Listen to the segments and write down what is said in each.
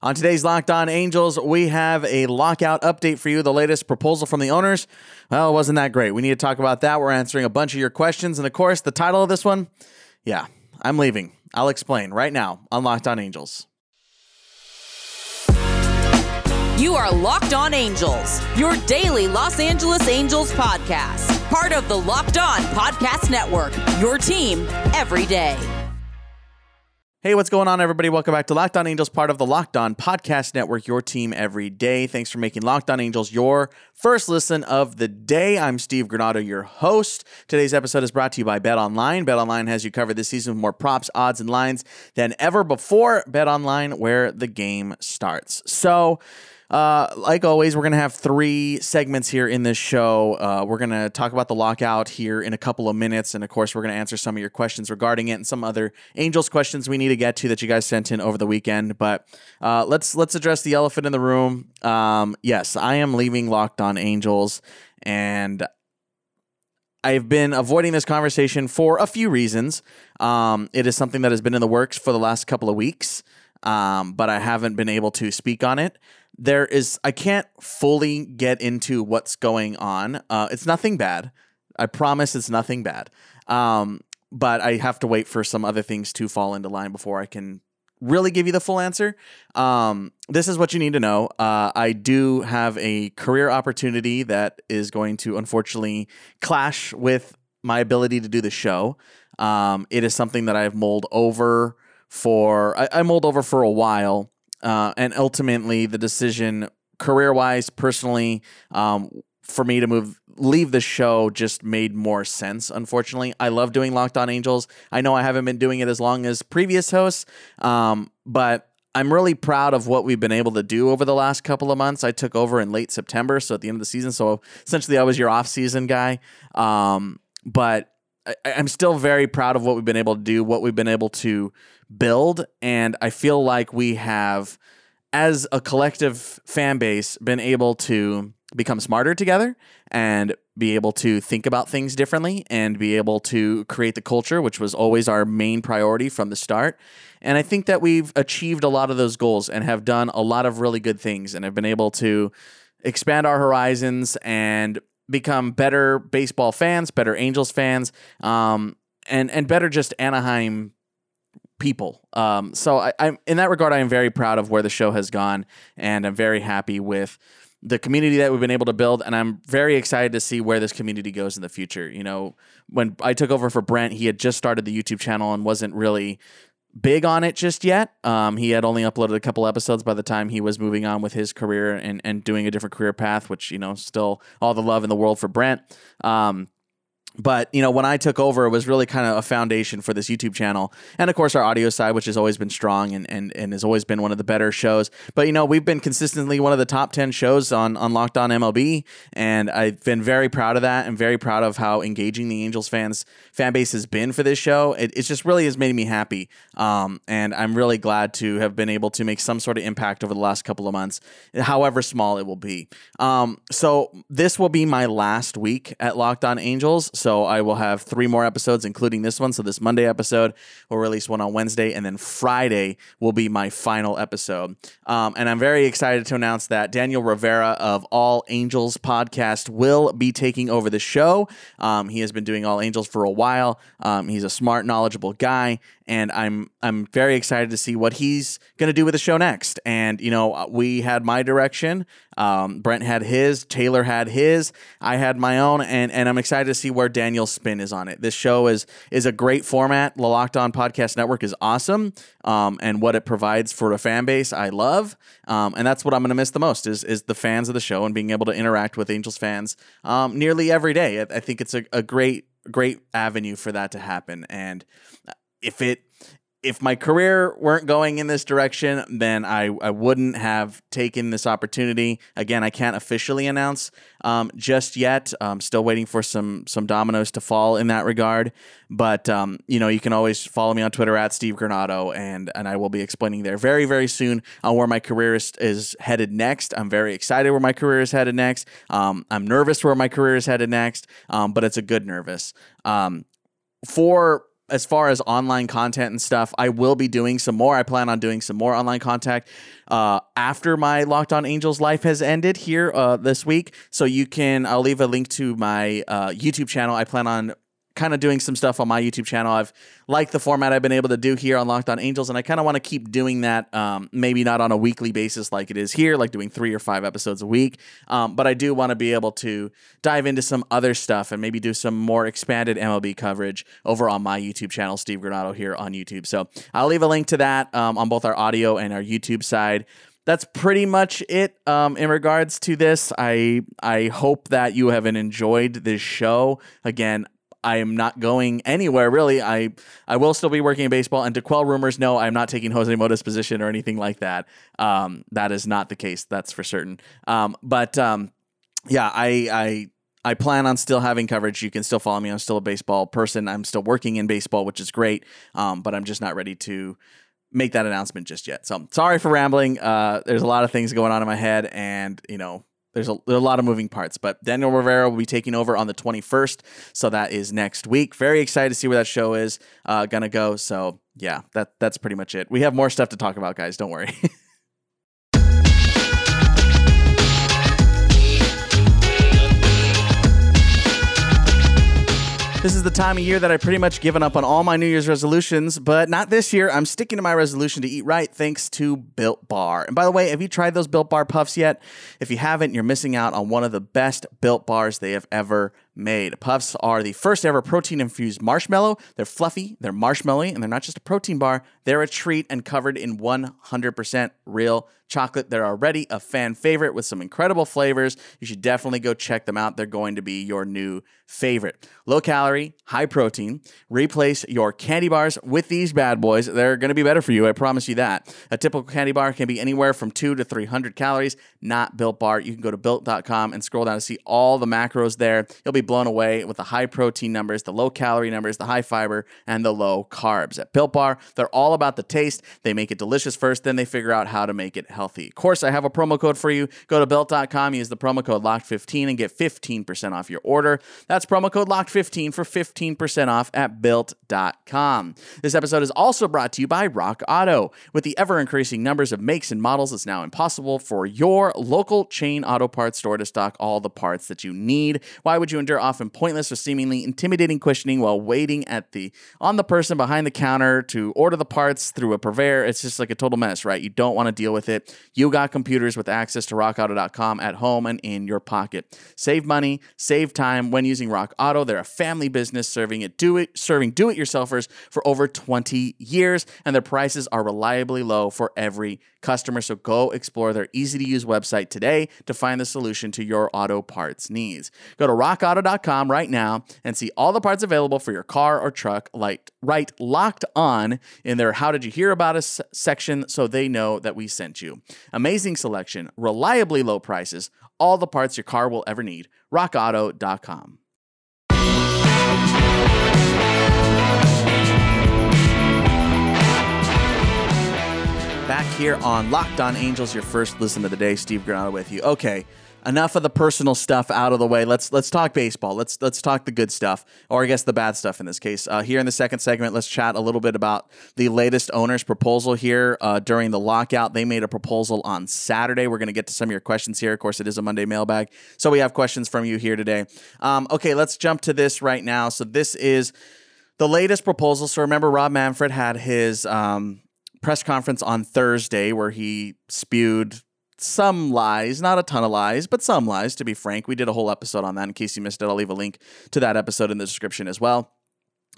On today's Locked On Angels, we have a lockout update for you. The latest proposal from the owners. Well, it wasn't that great. We need to talk about that. We're answering a bunch of your questions. And of course, the title of this one yeah, I'm leaving. I'll explain right now on Locked On Angels. You are Locked On Angels, your daily Los Angeles Angels podcast. Part of the Locked On Podcast Network, your team every day. Hey, what's going on, everybody? Welcome back to Locked On Angels, part of the Locked On Podcast Network, your team every day. Thanks for making Locked On Angels your first listen of the day. I'm Steve Granado, your host. Today's episode is brought to you by Bet Online. Bet Online has you covered this season with more props, odds, and lines than ever before. Bet Online, where the game starts. So, uh, like always, we're going to have three segments here in this show. Uh, we're going to talk about the lockout here in a couple of minutes. And of course, we're going to answer some of your questions regarding it and some other Angels questions we need to get to that you guys sent in over the weekend. But uh, let's let's address the elephant in the room. Um, yes, I am leaving Locked On Angels. And I've been avoiding this conversation for a few reasons. Um, it is something that has been in the works for the last couple of weeks, um, but I haven't been able to speak on it there is I can't fully get into what's going on. Uh, it's nothing bad. I promise it's nothing bad. Um, but I have to wait for some other things to fall into line before I can really give you the full answer. Um, this is what you need to know. Uh, I do have a career opportunity that is going to unfortunately clash with my ability to do the show. Um, it is something that I've mulled over for I, I mulled over for a while uh, and ultimately the decision, career wise, personally, um, for me to move leave the show just made more sense unfortunately. I love doing locked on angels. I know i haven't been doing it as long as previous hosts um, but i'm really proud of what we've been able to do over the last couple of months. I took over in late september so at the end of the season so essentially i was your off season guy um, but I, i'm still very proud of what we've been able to do what we've been able to build. And I feel like we have, as a collective fan base, been able to become smarter together and be able to think about things differently and be able to create the culture, which was always our main priority from the start. And I think that we've achieved a lot of those goals and have done a lot of really good things and have been able to expand our horizons and become better baseball fans, better Angels fans, um, and and better just Anaheim people. Um, so I, am in that regard, I am very proud of where the show has gone, and I'm very happy with the community that we've been able to build, and I'm very excited to see where this community goes in the future. You know, when I took over for Brent, he had just started the YouTube channel and wasn't really big on it just yet. Um, he had only uploaded a couple episodes by the time he was moving on with his career and, and doing a different career path, which, you know, still all the love in the world for Brent. Um, but you know when i took over it was really kind of a foundation for this youtube channel and of course our audio side which has always been strong and, and, and has always been one of the better shows. But you know we've been consistently one of the top 10 shows on, on locked on mlb and i've been very proud of that and very proud of how engaging the angels fans fan base has been for this show. It, it just really has made me happy um, and i'm really glad to have been able to make some sort of impact over the last couple of months however small it will be. Um, so this will be my last week at locked on angels so so I will have three more episodes, including this one. So this Monday episode, we'll release one on Wednesday, and then Friday will be my final episode. Um, and I'm very excited to announce that Daniel Rivera of All Angels podcast will be taking over the show. Um, he has been doing All Angels for a while. Um, he's a smart, knowledgeable guy, and I'm I'm very excited to see what he's going to do with the show next. And you know, we had my direction, um, Brent had his, Taylor had his, I had my own, and and I'm excited to see where Daniel's spin is on it. This show is is a great format. The Locked On Podcast Network is awesome, um, and what it provides for a fan base, I love, um, and that's what I'm going to miss the most is is the fans of the show and being able to interact with Angels fans um, nearly every day. I, I think it's a, a great great avenue for that to happen, and if it if my career weren't going in this direction, then I, I wouldn't have taken this opportunity. Again, I can't officially announce um, just yet. I'm still waiting for some some dominoes to fall in that regard. But um, you know, you can always follow me on Twitter at Steve Granado, and and I will be explaining there very very soon on where my career is, is headed next. I'm very excited where my career is headed next. Um, I'm nervous where my career is headed next, um, but it's a good nervous. Um, for as far as online content and stuff, I will be doing some more. I plan on doing some more online content uh, after my Locked On Angels life has ended here uh, this week. So you can, I'll leave a link to my uh, YouTube channel. I plan on kind of doing some stuff on my YouTube channel. I've liked the format I've been able to do here on Locked On Angels, and I kind of want to keep doing that. Um, maybe not on a weekly basis like it is here, like doing three or five episodes a week. Um, but I do want to be able to dive into some other stuff and maybe do some more expanded MLB coverage over on my YouTube channel, Steve Granado here on YouTube. So I'll leave a link to that um, on both our audio and our YouTube side that's pretty much it um, in regards to this. I I hope that you have enjoyed this show. Again, I am not going anywhere really. I I will still be working in baseball. And to quell rumors, no, I'm not taking Jose Mota's position or anything like that. Um, that is not the case. That's for certain. Um, but um, yeah, I I I plan on still having coverage. You can still follow me. I'm still a baseball person. I'm still working in baseball, which is great. Um, but I'm just not ready to make that announcement just yet. So I'm sorry for rambling. Uh, there's a lot of things going on in my head, and you know there's a, a, lot of moving parts, but Daniel Rivera will be taking over on the 21st. So that is next week. Very excited to see where that show is uh, going to go. So yeah, that that's pretty much it. We have more stuff to talk about, guys. Don't worry. This is the time of year that I pretty much given up on all my New Year's resolutions, but not this year. I'm sticking to my resolution to eat right thanks to Built Bar. And by the way, have you tried those Built Bar puffs yet? If you haven't, you're missing out on one of the best Built Bars they have ever made. Puffs are the first ever protein infused marshmallow. They're fluffy, they're marshmallowy, and they're not just a protein bar, they're a treat and covered in 100% real chocolate. They're already a fan favorite with some incredible flavors. You should definitely go check them out. They're going to be your new favorite. Low calorie, high protein. Replace your candy bars with these bad boys. They're going to be better for you. I promise you that. A typical candy bar can be anywhere from 2 to 300 calories, not Built Bar. You can go to built.com and scroll down to see all the macros there. You'll be blown away with the high protein numbers, the low calorie numbers, the high fiber, and the low carbs. At Built Bar, they're all about the taste. They make it delicious first, then they figure out how to make it healthy. Of course, I have a promo code for you. Go to built.com, use the promo code LOCKED15 and get 15% off your order. That's promo code LOCKED15 for 15% off at built.com. This episode is also brought to you by Rock Auto. With the ever increasing numbers of makes and models, it's now impossible for your local chain auto parts store to stock all the parts that you need. Why would you endure often pointless or seemingly intimidating questioning while waiting at the on the person behind the counter to order the parts through a purveyor? It's just like a total mess, right? You don't want to deal with it. You got computers with access to rockauto.com at home and in your pocket. Save money, save time when using Rock Auto. They're a family business serving it do it serving do-it-yourselfers for over 20 years and their prices are reliably low for every customer. So go explore their easy to use website today to find the solution to your auto parts needs. Go to rockauto.com right now and see all the parts available for your car or truck, like right locked on in their How Did You Hear About Us section so they know that we sent you. Amazing selection, reliably low prices, all the parts your car will ever need. RockAuto.com. Back here on Locked On Angels, your first listen of the day. Steve Granado with you. Okay, enough of the personal stuff out of the way. Let's let's talk baseball. Let's let's talk the good stuff, or I guess the bad stuff in this case. Uh, here in the second segment, let's chat a little bit about the latest owner's proposal here uh, during the lockout. They made a proposal on Saturday. We're going to get to some of your questions here. Of course, it is a Monday mailbag, so we have questions from you here today. Um, okay, let's jump to this right now. So this is the latest proposal. So remember, Rob Manfred had his um, press conference on Thursday where he spewed some lies, not a ton of lies, but some lies, to be frank. We did a whole episode on that. In case you missed it, I'll leave a link to that episode in the description as well.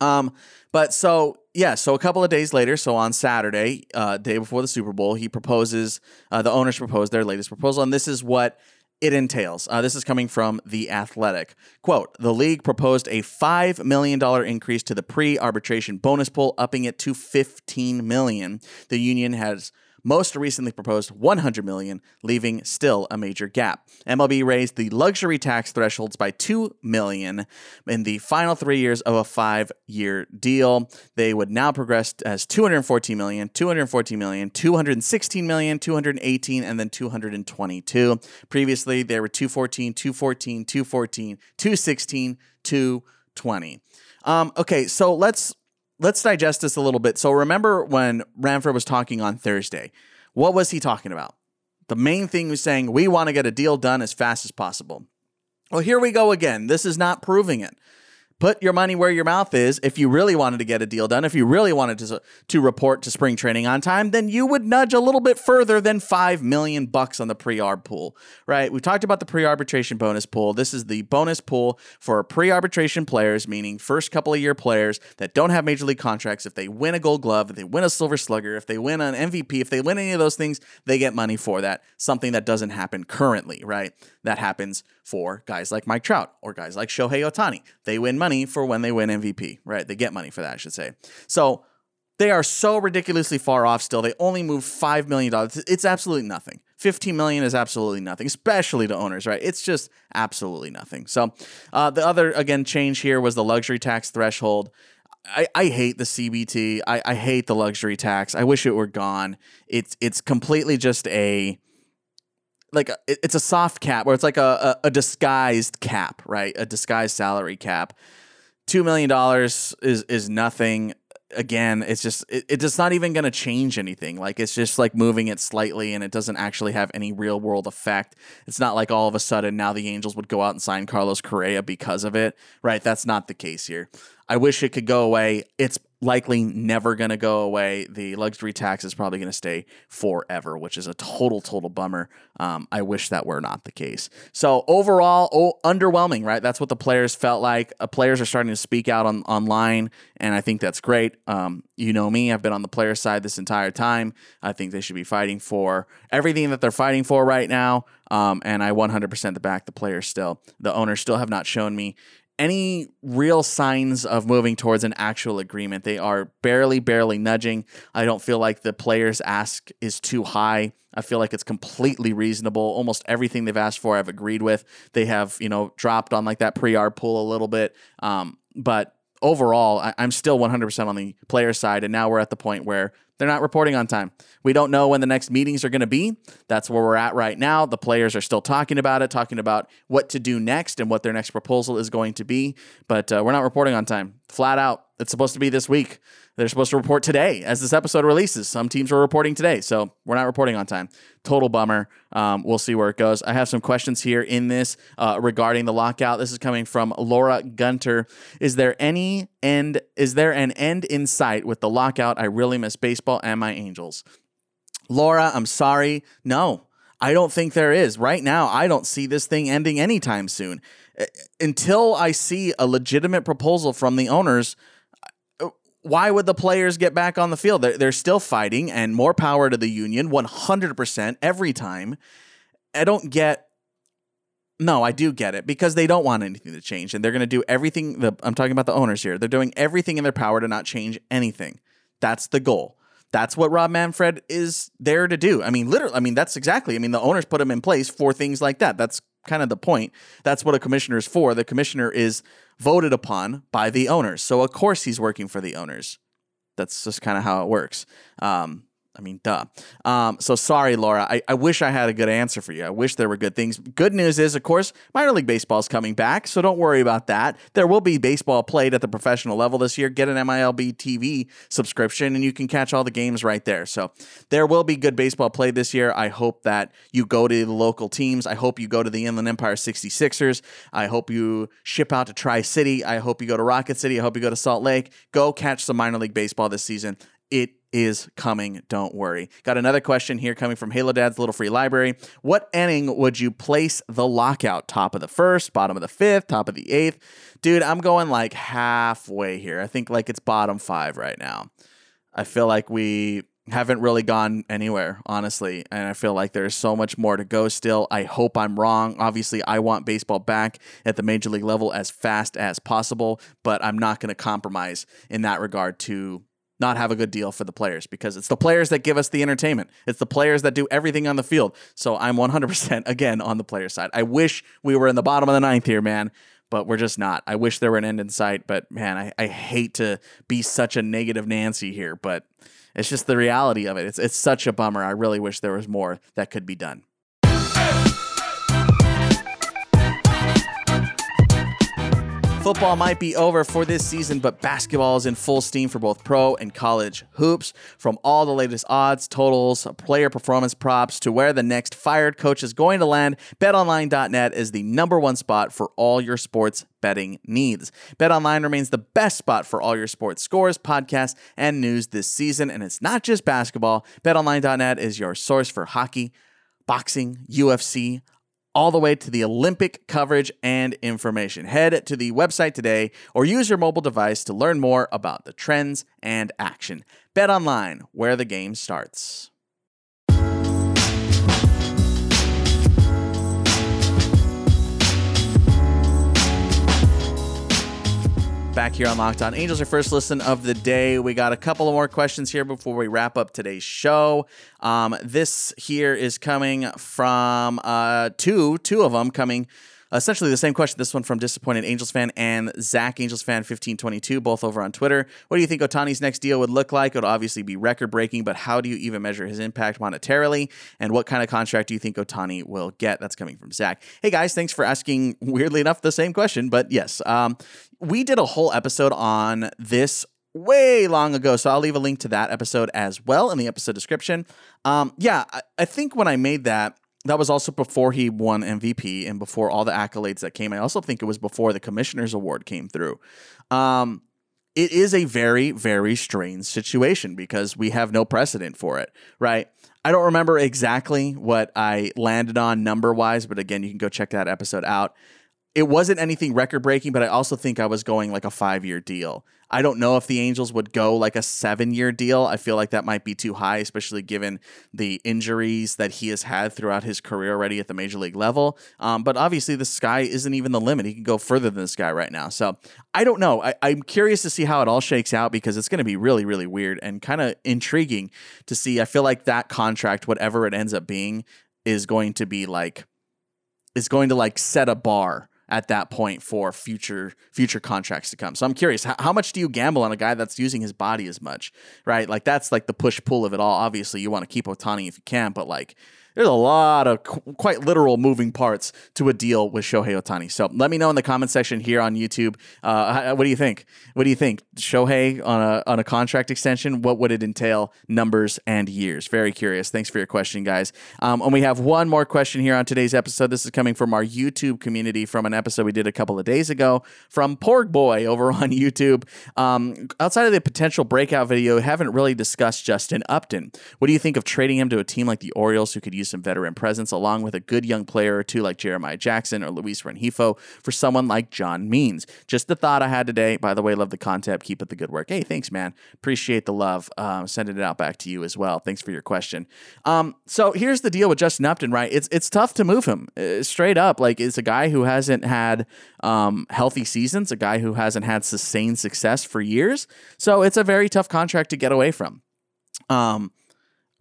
Um, but so yeah, so a couple of days later, so on Saturday, uh, day before the Super Bowl, he proposes. Uh, the owners propose their latest proposal, and this is what it entails. Uh, this is coming from The Athletic. Quote The league proposed a $5 million increase to the pre arbitration bonus pool, upping it to 15 million. The union has most recently proposed 100 million, leaving still a major gap. MLB raised the luxury tax thresholds by 2 million in the final 3 years of a 5-year deal. They would now progress as 214 million, 214 million, 216 million, 218 and then 222. Previously there were 214, 214, 214, 216, 220. Um, okay, so let's let's digest this a little bit. So remember when Manfred was talking on Thursday, what was he talking about? The main thing was saying we want to get a deal done as fast as possible. Well, here we go again. This is not proving it put your money where your mouth is. If you really wanted to get a deal done, if you really wanted to to report to spring training on time, then you would nudge a little bit further than 5 million bucks on the pre-arb pool, right? We talked about the pre-arbitration bonus pool. This is the bonus pool for pre-arbitration players, meaning first couple of year players that don't have major league contracts. If they win a gold glove, if they win a silver slugger, if they win an MVP, if they win any of those things, they get money for that. Something that doesn't happen currently, right? That happens for guys like Mike Trout or guys like Shohei Ohtani. They win money for when they win MVP, right? They get money for that, I should say. So they are so ridiculously far off still. They only move $5 million. It's absolutely nothing. 15 million is absolutely nothing, especially to owners, right? It's just absolutely nothing. So, uh, the other, again, change here was the luxury tax threshold. I, I hate the CBT. I, I hate the luxury tax. I wish it were gone. It's it's completely just a like a, it's a soft cap where it's like a, a, a disguised cap, right? A disguised salary cap. Two million dollars is is nothing. Again, it's just it, it's not even going to change anything. Like it's just like moving it slightly, and it doesn't actually have any real world effect. It's not like all of a sudden now the Angels would go out and sign Carlos Correa because of it, right? That's not the case here. I wish it could go away. It's likely never going to go away. The luxury tax is probably going to stay forever, which is a total, total bummer. Um, I wish that were not the case. So overall, oh, underwhelming, right? That's what the players felt like. Uh, players are starting to speak out on online, and I think that's great. Um, you know me, I've been on the player side this entire time. I think they should be fighting for everything that they're fighting for right now. Um, and I 100% the back the players still. The owners still have not shown me any real signs of moving towards an actual agreement. They are barely, barely nudging. I don't feel like the players' ask is too high. I feel like it's completely reasonable. Almost everything they've asked for, I've agreed with. They have, you know, dropped on like that pre-arb pool a little bit. Um, but overall, I, am still 100% on the player side. And now we're at the point where they're not reporting on time. We don't know when the next meetings are going to be. That's where we're at right now. The players are still talking about it, talking about what to do next and what their next proposal is going to be. But uh, we're not reporting on time. Flat out. It's supposed to be this week. They're supposed to report today as this episode releases. Some teams are reporting today, so we're not reporting on time. Total bummer. Um, we'll see where it goes. I have some questions here in this uh, regarding the lockout. This is coming from Laura Gunter. Is there any end? Is there an end in sight with the lockout? I really miss baseball and my Angels. Laura, I'm sorry. No, I don't think there is. Right now, I don't see this thing ending anytime soon. Until I see a legitimate proposal from the owners, why would the players get back on the field? They're, they're still fighting, and more power to the union, 100% every time. I don't get. No, I do get it because they don't want anything to change, and they're going to do everything. The, I'm talking about the owners here. They're doing everything in their power to not change anything. That's the goal. That's what Rob Manfred is there to do. I mean, literally, I mean, that's exactly. I mean, the owners put him in place for things like that. That's kind of the point. That's what a commissioner is for. The commissioner is voted upon by the owners. So, of course, he's working for the owners. That's just kind of how it works. Um, I mean, duh. Um, so sorry, Laura. I, I wish I had a good answer for you. I wish there were good things. Good news is, of course, minor league baseball is coming back, so don't worry about that. There will be baseball played at the professional level this year. Get an MILB TV subscription, and you can catch all the games right there. So there will be good baseball played this year. I hope that you go to the local teams. I hope you go to the Inland Empire 66ers. I hope you ship out to Tri City. I hope you go to Rocket City. I hope you go to Salt Lake. Go catch some minor league baseball this season. It is coming. Don't worry. Got another question here coming from Halo Dad's Little Free Library. What inning would you place the lockout? Top of the first, bottom of the fifth, top of the eighth? Dude, I'm going like halfway here. I think like it's bottom five right now. I feel like we haven't really gone anywhere, honestly. And I feel like there's so much more to go still. I hope I'm wrong. Obviously, I want baseball back at the major league level as fast as possible, but I'm not going to compromise in that regard to not have a good deal for the players because it's the players that give us the entertainment. It's the players that do everything on the field. So I'm 100% again on the player side. I wish we were in the bottom of the ninth here, man, but we're just not. I wish there were an end in sight, but man, I, I hate to be such a negative Nancy here, but it's just the reality of it. It's, it's such a bummer. I really wish there was more that could be done. Football might be over for this season, but basketball is in full steam for both pro and college hoops. From all the latest odds, totals, player performance props to where the next fired coach is going to land, betonline.net is the number one spot for all your sports betting needs. BetOnline remains the best spot for all your sports scores, podcasts, and news this season, and it's not just basketball. BetOnline.net is your source for hockey, boxing, UFC, all the way to the Olympic coverage and information. Head to the website today or use your mobile device to learn more about the trends and action. Bet online, where the game starts. Back here on Locked On Angels, your first listen of the day. We got a couple of more questions here before we wrap up today's show. Um, this here is coming from uh, two, two of them coming essentially the same question. This one from Disappointed Angels fan and Zach Angels fan 1522, both over on Twitter. What do you think Ohtani's next deal would look like? It would obviously be record breaking, but how do you even measure his impact monetarily? And what kind of contract do you think Otani will get? That's coming from Zach. Hey guys, thanks for asking, weirdly enough, the same question, but yes. Um, we did a whole episode on this way long ago. So I'll leave a link to that episode as well in the episode description. Um, yeah, I, I think when I made that, that was also before he won MVP and before all the accolades that came. I also think it was before the Commissioner's Award came through. Um, it is a very, very strange situation because we have no precedent for it, right? I don't remember exactly what I landed on number wise, but again, you can go check that episode out it wasn't anything record breaking, but I also think I was going like a five year deal. I don't know if the Angels would go like a seven year deal. I feel like that might be too high, especially given the injuries that he has had throughout his career already at the major league level. Um, but obviously, the sky isn't even the limit. He can go further than the sky right now. So I don't know. I, I'm curious to see how it all shakes out because it's going to be really, really weird and kind of intriguing to see. I feel like that contract, whatever it ends up being, is going to be like, is going to like set a bar at that point for future future contracts to come. So I'm curious, how, how, much do you gamble on a guy that's using his body as much, right? Like that's like the push pull of it all. Obviously, you want to keep Ohtani if you can, but like there's a lot of qu- quite literal moving parts to a deal with Shohei Ohtani. So let me know in the comment section here on YouTube. Uh, what do you think? What do you think? Shohei on a on a contract extension? What would it entail? Numbers and years. Very curious. Thanks for your question, guys. Um, and we have one more question here on today's episode. This is coming from our YouTube community from an episode we did a couple of days ago from Porg Boy over on YouTube. Um, outside of the potential breakout video, haven't really discussed Justin Upton. What do you think of trading him to a team like the Orioles who could use use some veteran presence along with a good young player or two like Jeremiah Jackson or Luis Rengifo for someone like John Means. Just the thought I had today. By the way, love the content. Keep up the good work. Hey, thanks, man. Appreciate the love. Um, sending it out back to you as well. Thanks for your question. Um, so here's the deal with Justin Upton, right? It's it's tough to move him uh, straight up. Like it's a guy who hasn't had um, healthy seasons, a guy who hasn't had sustained success for years. So it's a very tough contract to get away from. Um,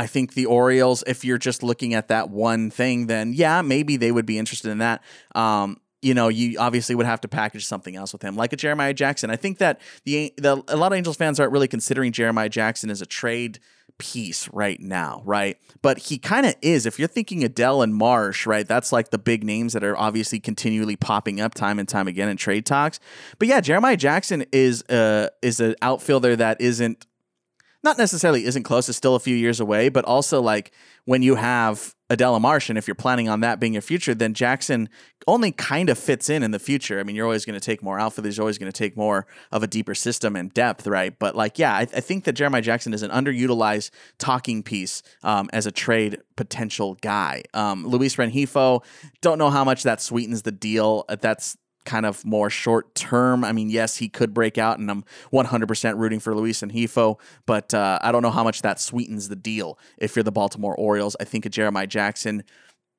I think the Orioles, if you're just looking at that one thing, then yeah, maybe they would be interested in that. Um, you know, you obviously would have to package something else with him, like a Jeremiah Jackson. I think that the, the a lot of Angels fans aren't really considering Jeremiah Jackson as a trade piece right now, right? But he kind of is. If you're thinking Adell and Marsh, right, that's like the big names that are obviously continually popping up time and time again in trade talks. But yeah, Jeremiah Jackson is uh is an outfielder that isn't not necessarily isn't close, it's still a few years away, but also like when you have Adela Marsh, and if you're planning on that being your future, then Jackson only kind of fits in in the future. I mean, you're always going to take more alpha. There's always going to take more of a deeper system and depth, right? But like, yeah, I, I think that Jeremiah Jackson is an underutilized talking piece um, as a trade potential guy. Um, Luis Rengifo, don't know how much that sweetens the deal. That's kind of more short term. I mean, yes, he could break out, and I'm 100% rooting for Luis Rengifo, but uh, I don't know how much that sweetens the deal if you're the Baltimore Orioles. I think a Jeremiah Jackson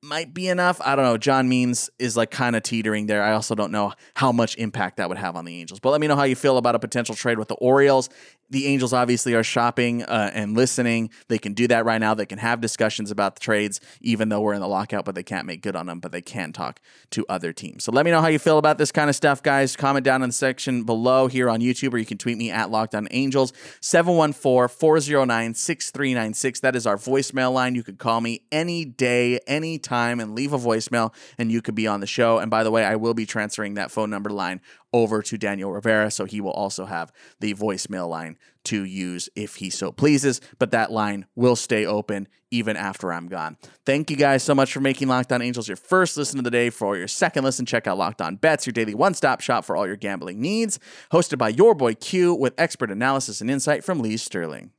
might be enough. I don't know. John Means is like kind of teetering there. I also don't know how much impact that would have on the Angels. But let me know how you feel about a potential trade with the Orioles. The Angels obviously are shopping uh, and listening. They can do that right now. They can have discussions about the trades, even though we're in the lockout, but they can't make good on them, but they can talk to other teams. So let me know how you feel about this kind of stuff, guys. Comment down in the section below here on YouTube, or you can tweet me at Locked On Angels, 714 409 6396. That is our voicemail line. You could call me any day, any time, and leave a voicemail, and you could be on the show. And by the way, I will be transferring that phone number line over to Daniel Rivera. So he will also have the voicemail line to use if he so pleases. But that line will stay open even after I'm gone. Thank you guys so much for making Locked On Angels your first listen of the day. For your second listen, check out Locked On Bets, your daily one stop shop for all your gambling needs. Hosted by your boy Q with expert analysis and insight from Lee Sterling.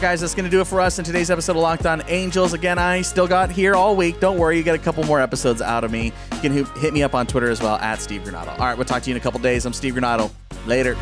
Right, guys, that's going to do it for us in today's episode of Locked On Angels. Again, I still got here all week. Don't worry, you get a couple more episodes out of me. You can hit me up on Twitter as well at Steve Granado. All right, we'll talk to you in a couple days. I'm Steve Granado. Later.